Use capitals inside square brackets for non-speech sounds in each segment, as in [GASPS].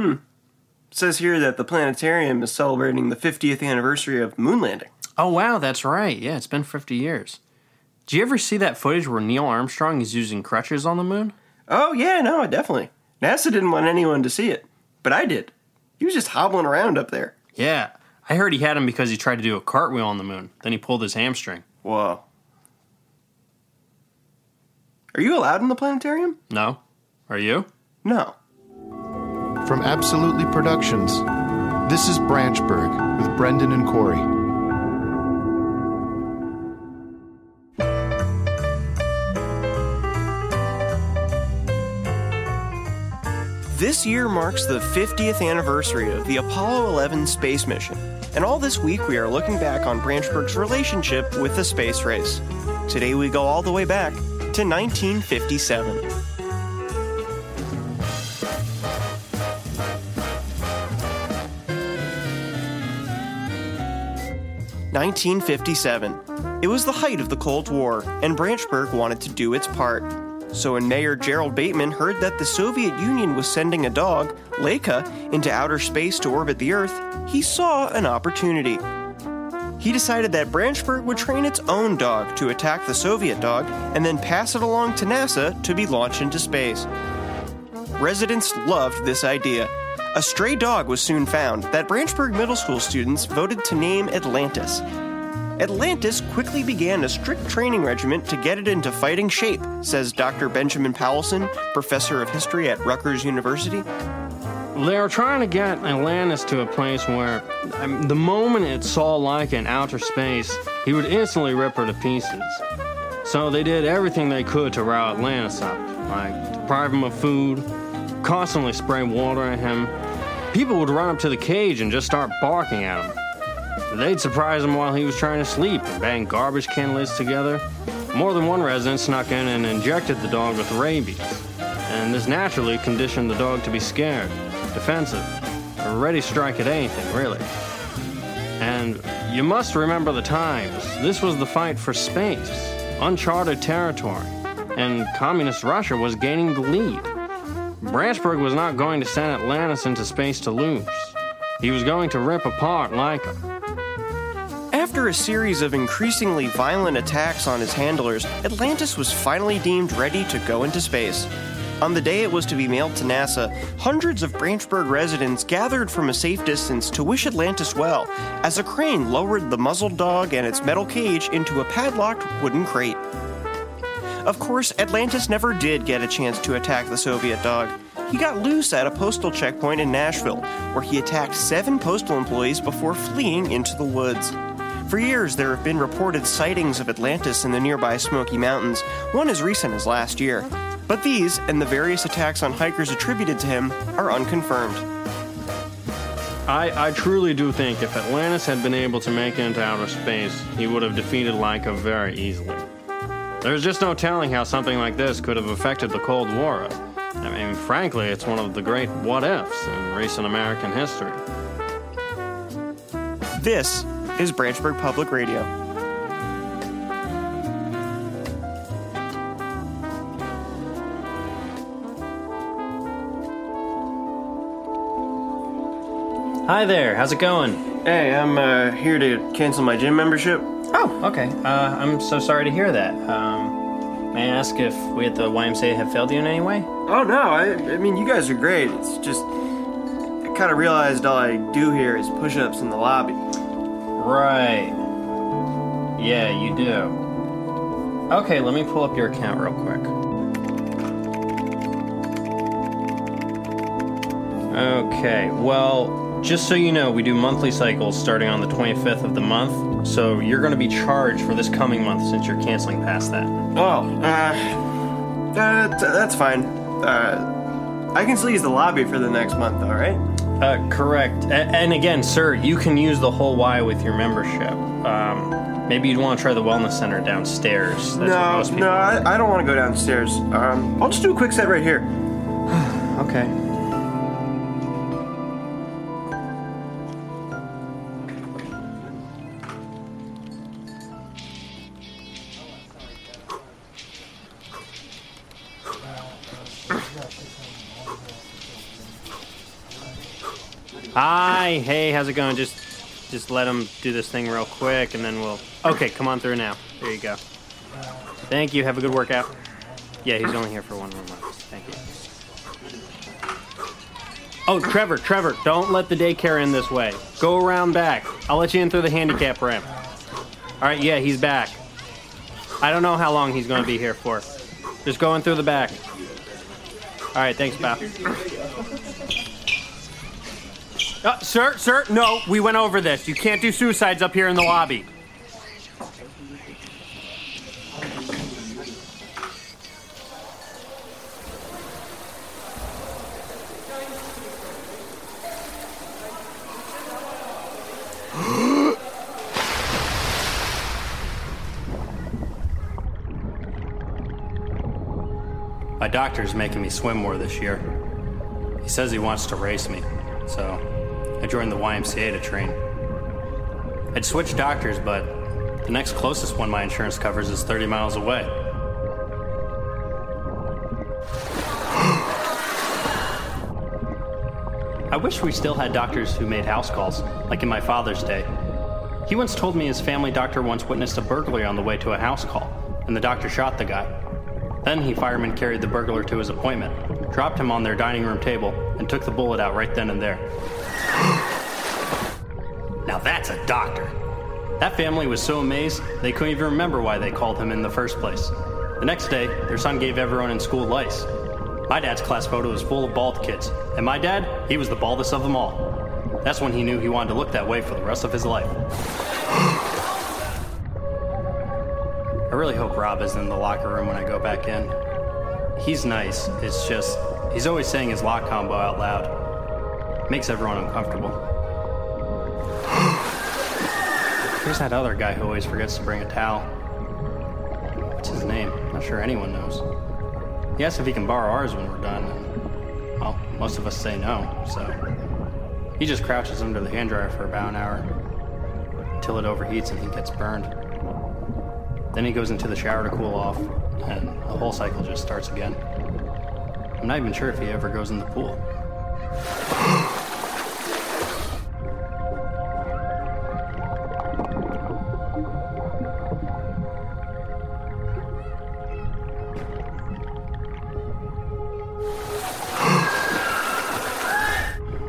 Hmm. It says here that the planetarium is celebrating the 50th anniversary of moon landing. Oh, wow, that's right. Yeah, it's been 50 years. Do you ever see that footage where Neil Armstrong is using crutches on the moon? Oh, yeah, no, definitely. NASA didn't want anyone to see it, but I did. He was just hobbling around up there. Yeah, I heard he had him because he tried to do a cartwheel on the moon. Then he pulled his hamstring. Whoa. Are you allowed in the planetarium? No. Are you? No. From Absolutely Productions, this is Branchburg with Brendan and Cory. This year marks the 50th anniversary of the Apollo 11 space mission, and all this week we are looking back on Branchburg's relationship with the space race. Today we go all the way back to 1957. 1957. It was the height of the Cold War, and Branchburg wanted to do its part. So when Mayor Gerald Bateman heard that the Soviet Union was sending a dog, Laika, into outer space to orbit the Earth, he saw an opportunity. He decided that Branchburg would train its own dog to attack the Soviet dog and then pass it along to NASA to be launched into space. Residents loved this idea. A stray dog was soon found that Branchburg Middle School students voted to name Atlantis. Atlantis quickly began a strict training regimen to get it into fighting shape, says Dr. Benjamin Powelson, professor of history at Rutgers University. They were trying to get Atlantis to a place where um, the moment it saw Laika in outer space, he would instantly rip her to pieces. So they did everything they could to rile Atlantis up, like deprive him of food, constantly spray water at him. People would run up to the cage and just start barking at him. They'd surprise him while he was trying to sleep and bang garbage can lids together. More than one resident snuck in and injected the dog with rabies. And this naturally conditioned the dog to be scared, defensive, ready to strike at anything, really. And you must remember the times. This was the fight for space, uncharted territory, and communist Russia was gaining the lead. Branchburg was not going to send Atlantis into space to lose. He was going to rip apart Laika. After a series of increasingly violent attacks on his handlers, Atlantis was finally deemed ready to go into space. On the day it was to be mailed to NASA, hundreds of Branchburg residents gathered from a safe distance to wish Atlantis well as a crane lowered the muzzled dog and its metal cage into a padlocked wooden crate. Of course, Atlantis never did get a chance to attack the Soviet dog. He got loose at a postal checkpoint in Nashville, where he attacked seven postal employees before fleeing into the woods. For years, there have been reported sightings of Atlantis in the nearby Smoky Mountains, one as recent as last year. But these, and the various attacks on hikers attributed to him, are unconfirmed. I, I truly do think if Atlantis had been able to make it into outer space, he would have defeated Laika very easily. There's just no telling how something like this could have affected the Cold War. I mean, frankly, it's one of the great what ifs in recent American history. This is Branchburg Public Radio. Hi there, how's it going? Hey, I'm uh, here to cancel my gym membership. Oh, okay. Uh, I'm so sorry to hear that. Um, may I ask if we at the YMCA have failed you in any way? Oh no, I, I mean you guys are great. It's just I kind of realized all I do here is push-ups in the lobby. Right. Yeah, you do. Okay, let me pull up your account real quick. Okay, well, just so you know, we do monthly cycles starting on the 25th of the month, so you're going to be charged for this coming month since you're canceling past that. Oh, uh, uh t- that's fine. Uh, I can still use the lobby for the next month, all right? Uh, correct. A- and again, sir, you can use the whole Y with your membership. Um, maybe you'd want to try the wellness center downstairs. That's no, no, I, I don't want to go downstairs. Um, I'll just do a quick set right here. [SIGHS] Okay. Hi, hey, how's it going? Just, just let him do this thing real quick, and then we'll. Okay, come on through now. There you go. Thank you. Have a good workout. Yeah, he's only here for one more month. Thank you. Oh, Trevor, Trevor, don't let the daycare in this way. Go around back. I'll let you in through the handicap ramp. All right, yeah, he's back. I don't know how long he's going to be here for. Just going through the back. All right, thanks, pal. Uh, sir, sir, no, we went over this. You can't do suicides up here in the lobby. Doctor's making me swim more this year. He says he wants to race me, so I joined the YMCA to train. I'd switch doctors, but the next closest one my insurance covers is 30 miles away. [GASPS] I wish we still had doctors who made house calls, like in my father's day. He once told me his family doctor once witnessed a burglary on the way to a house call, and the doctor shot the guy. Then he fireman carried the burglar to his appointment, dropped him on their dining room table, and took the bullet out right then and there. now that's a doctor. That family was so amazed they couldn't even remember why they called him in the first place. The next day, their son gave everyone in school lice. My dad's class photo was full of bald kids, and my dad, he was the baldest of them all. That's when he knew he wanted to look that way for the rest of his life. Really hope Rob is in the locker room when I go back in. He's nice. It's just, he's always saying his lock combo out loud. Makes everyone uncomfortable. [GASPS] Here's that other guy who always forgets to bring a towel. What's his name? Not sure anyone knows. He asks if he can borrow ours when we're done, and, well, most of us say no, so. He just crouches under the hand dryer for about an hour until it overheats and he gets burned. Then he goes into the shower to cool off, and the whole cycle just starts again. I'm not even sure if he ever goes in the pool.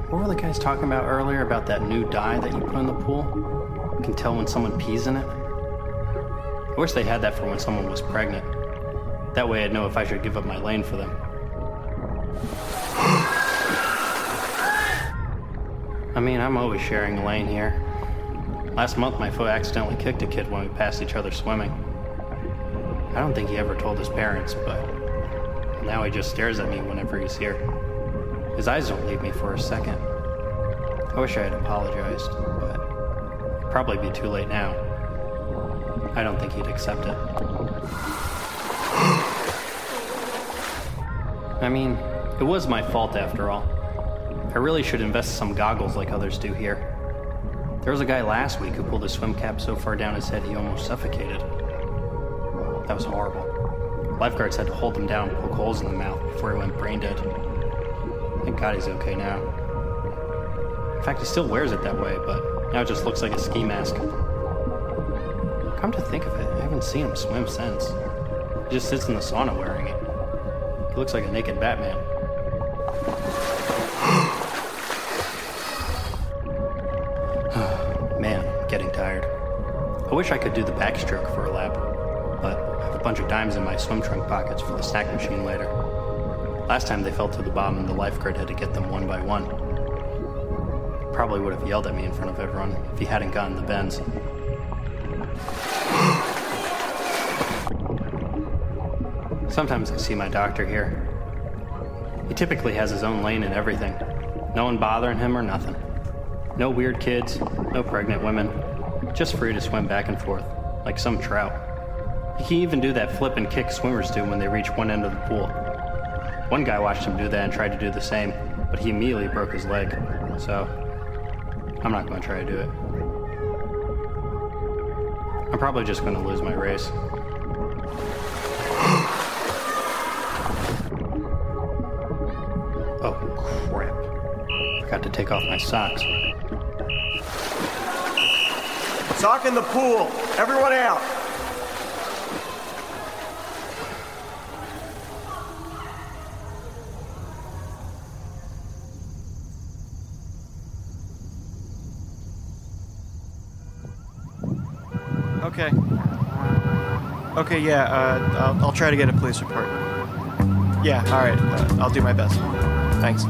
What were the guys talking about earlier about that new dye that you put in the pool? You can tell when someone pees in it. Wish they had that for when someone was pregnant. That way I'd know if I should give up my lane for them. I mean, I'm always sharing a lane here. Last month, my foot accidentally kicked a kid when we passed each other swimming. I don't think he ever told his parents, but now he just stares at me whenever he's here. His eyes don't leave me for a second. I wish I had apologized, but probably be too late now. I don't think he'd accept it. I mean, it was my fault after all. I really should invest some goggles like others do here. There was a guy last week who pulled his swim cap so far down his head he almost suffocated. That was horrible. Lifeguards had to hold him down and poke holes in the mouth before he went brain dead. Thank God he's okay now. In fact, he still wears it that way, but now it just looks like a ski mask. Come to think of it, I haven't seen him swim since. He just sits in the sauna wearing it. He looks like a naked Batman. [SIGHS] Man, I'm getting tired. I wish I could do the backstroke for a lap, but I have a bunch of dimes in my swim trunk pockets for the snack machine later. Last time they fell to the bottom and the lifeguard had to get them one by one. Probably would have yelled at me in front of everyone if he hadn't gotten the bends. Sometimes I see my doctor here. He typically has his own lane and everything. No one bothering him or nothing. No weird kids, no pregnant women. Just free to swim back and forth, like some trout. He can even do that flip and kick swimmers do when they reach one end of the pool. One guy watched him do that and tried to do the same, but he immediately broke his leg. So, I'm not going to try to do it. I'm probably just going to lose my race. Take off my socks. Sock in the pool. Everyone out. Okay. Okay, yeah, uh, I'll, I'll try to get a police report. Yeah, alright, uh, I'll do my best. Thanks.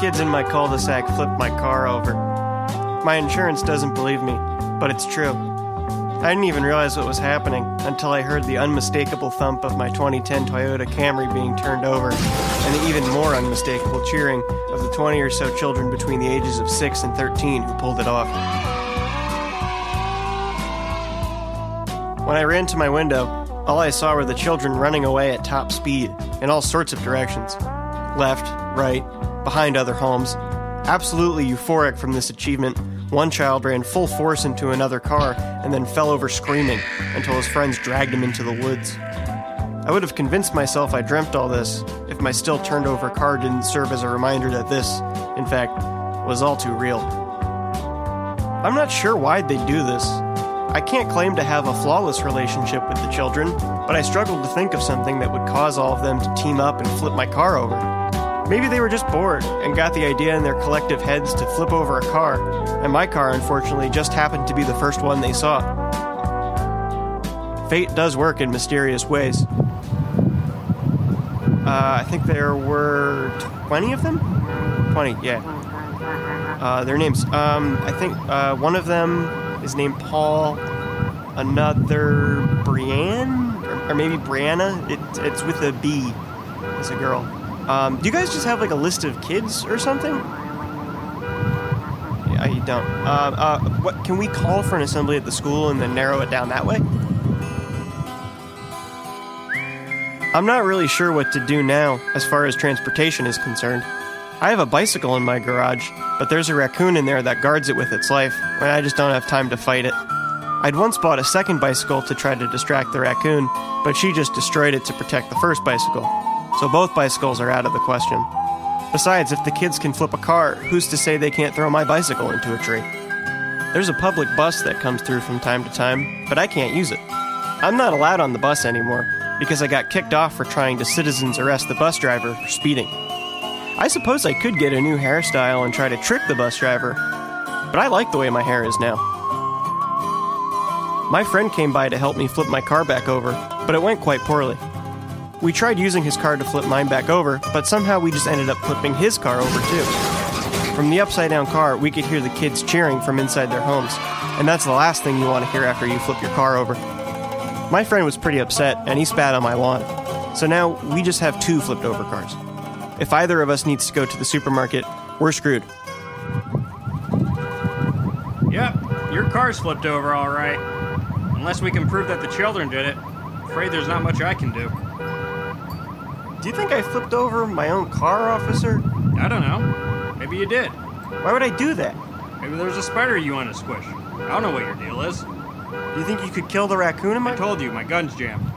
Kids in my cul de sac flipped my car over. My insurance doesn't believe me, but it's true. I didn't even realize what was happening until I heard the unmistakable thump of my 2010 Toyota Camry being turned over, and the even more unmistakable cheering of the 20 or so children between the ages of 6 and 13 who pulled it off. When I ran to my window, all I saw were the children running away at top speed in all sorts of directions left, right, behind other homes. Absolutely euphoric from this achievement, one child ran full force into another car and then fell over screaming until his friends dragged him into the woods. I would have convinced myself I dreamt all this if my still turned over car didn't serve as a reminder that this, in fact, was all too real. I'm not sure why they'd do this. I can't claim to have a flawless relationship with the children, but I struggled to think of something that would cause all of them to team up and flip my car over. Maybe they were just bored and got the idea in their collective heads to flip over a car, and my car, unfortunately, just happened to be the first one they saw. Fate does work in mysterious ways. Uh, I think there were 20 of them? 20, yeah. Uh, their names. Um, I think uh, one of them is named Paul, another Brienne, or, or maybe Brianna. It, it's with a B as a girl. Um, do you guys just have like a list of kids or something? Yeah, you don't. Uh, uh, what can we call for an assembly at the school and then narrow it down that way? I'm not really sure what to do now as far as transportation is concerned. I have a bicycle in my garage, but there's a raccoon in there that guards it with its life, and I just don't have time to fight it. I'd once bought a second bicycle to try to distract the raccoon, but she just destroyed it to protect the first bicycle. So both bicycles are out of the question. Besides, if the kids can flip a car, who's to say they can't throw my bicycle into a tree? There's a public bus that comes through from time to time, but I can't use it. I'm not allowed on the bus anymore because I got kicked off for trying to citizens arrest the bus driver for speeding. I suppose I could get a new hairstyle and try to trick the bus driver, but I like the way my hair is now. My friend came by to help me flip my car back over, but it went quite poorly. We tried using his car to flip mine back over, but somehow we just ended up flipping his car over too. From the upside down car, we could hear the kids cheering from inside their homes, and that's the last thing you want to hear after you flip your car over. My friend was pretty upset, and he spat on my lawn. So now we just have two flipped over cars. If either of us needs to go to the supermarket, we're screwed. Yep, your car's flipped over all right. Unless we can prove that the children did it. I'm Afraid there's not much I can do. Do you think I flipped over my own car, officer? I don't know. Maybe you did. Why would I do that? Maybe there's a spider you want to squish. I don't know what your deal is. Do you think you could kill the raccoon in my I told you, my gun's jammed.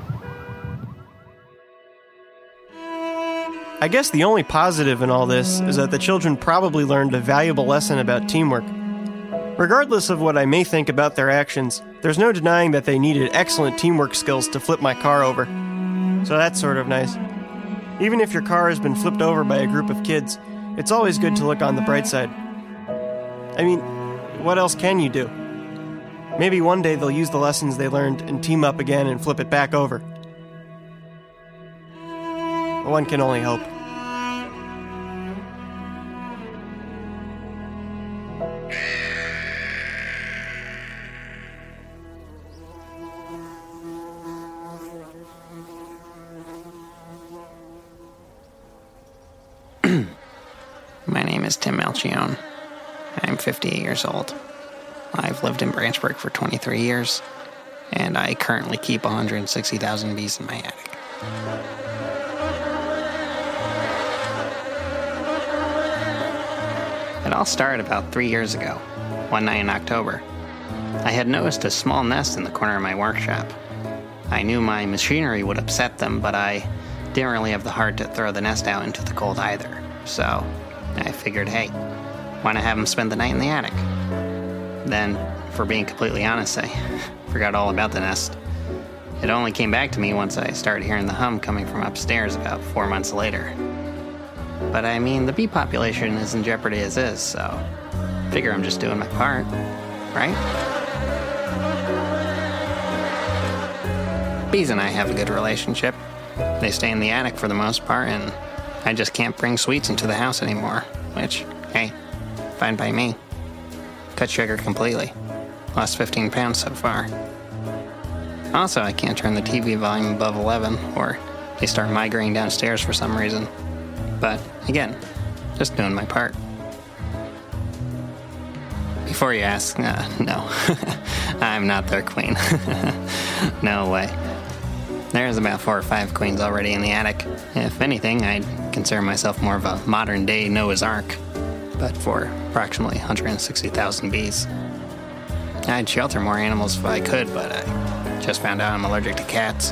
I guess the only positive in all this is that the children probably learned a valuable lesson about teamwork. Regardless of what I may think about their actions, there's no denying that they needed excellent teamwork skills to flip my car over. So that's sort of nice. Even if your car has been flipped over by a group of kids, it's always good to look on the bright side. I mean, what else can you do? Maybe one day they'll use the lessons they learned and team up again and flip it back over. One can only hope. Malchione. I'm 58 years old. I've lived in Branchburg for 23 years, and I currently keep 160,000 bees in my attic. It all started about three years ago, one night in October. I had noticed a small nest in the corner of my workshop. I knew my machinery would upset them, but I didn't really have the heart to throw the nest out into the cold either. So I figured, hey, why not have them spend the night in the attic? Then, for being completely honest, I [LAUGHS] forgot all about the nest. It only came back to me once I started hearing the hum coming from upstairs about four months later. But I mean, the bee population is in jeopardy as is, so figure I'm just doing my part, right? Bees and I have a good relationship. They stay in the attic for the most part, and I just can't bring sweets into the house anymore. Which, hey, fine by me. Cut sugar completely. Lost 15 pounds so far. Also, I can't turn the TV volume above 11, or they start migrating downstairs for some reason. But again, just doing my part. Before you ask, uh, no, [LAUGHS] I'm not their queen. [LAUGHS] no way. There's about four or five queens already in the attic. If anything, I'd consider myself more of a modern day Noah's Ark, but for approximately 160,000 bees. I'd shelter more animals if I could, but I just found out I'm allergic to cats.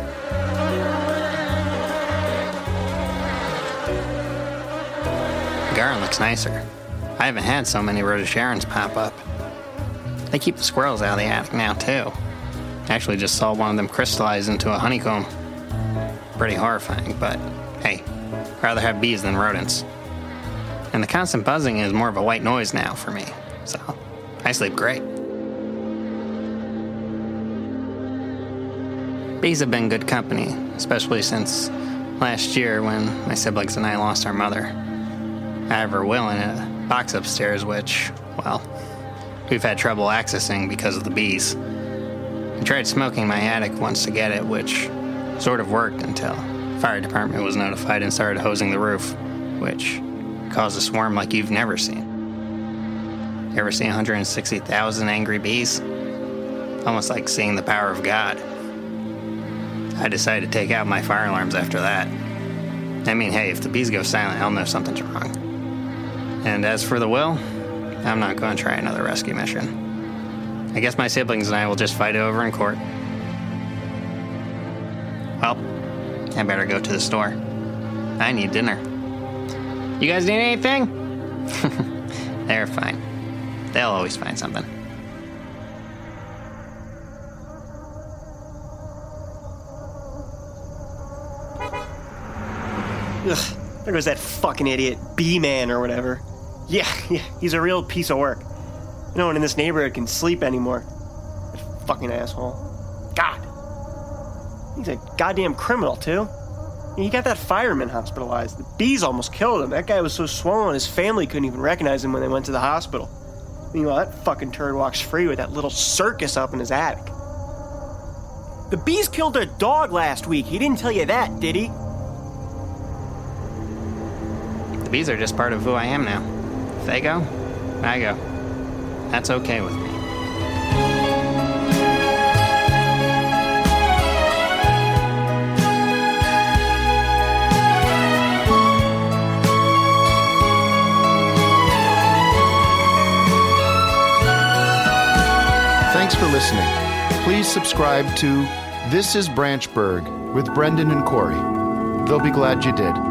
Garden looks nicer. I haven't had so many rhododendrons pop up. They keep the squirrels out of the attic now, too. Actually, just saw one of them crystallize into a honeycomb. Pretty horrifying, but hey, rather have bees than rodents. And the constant buzzing is more of a white noise now for me, so I sleep great. Bees have been good company, especially since last year when my siblings and I lost our mother. I have her will in a box upstairs, which, well, we've had trouble accessing because of the bees. I tried smoking my attic once to get it, which sort of worked until fire department was notified and started hosing the roof, which caused a swarm like you've never seen. Ever see 160,000 angry bees? Almost like seeing the power of God. I decided to take out my fire alarms after that. I mean, hey, if the bees go silent, I'll know something's wrong. And as for the will, I'm not going to try another rescue mission. I guess my siblings and I will just fight it over in court. Well, I better go to the store. I need dinner. You guys need anything? [LAUGHS] They're fine. They'll always find something. Ugh, there goes that fucking idiot, B Man or whatever. Yeah, [LAUGHS] yeah, he's a real piece of work. No one in this neighborhood can sleep anymore. That fucking asshole. He's a goddamn criminal, too. He got that fireman hospitalized. The bees almost killed him. That guy was so swollen his family couldn't even recognize him when they went to the hospital. Meanwhile, that fucking turd walks free with that little circus up in his attic. The bees killed a dog last week. He didn't tell you that, did he? The bees are just part of who I am now. If they go, I go. That's okay with me. Thanks for listening. Please subscribe to This is Branchburg with Brendan and Cory. They'll be glad you did.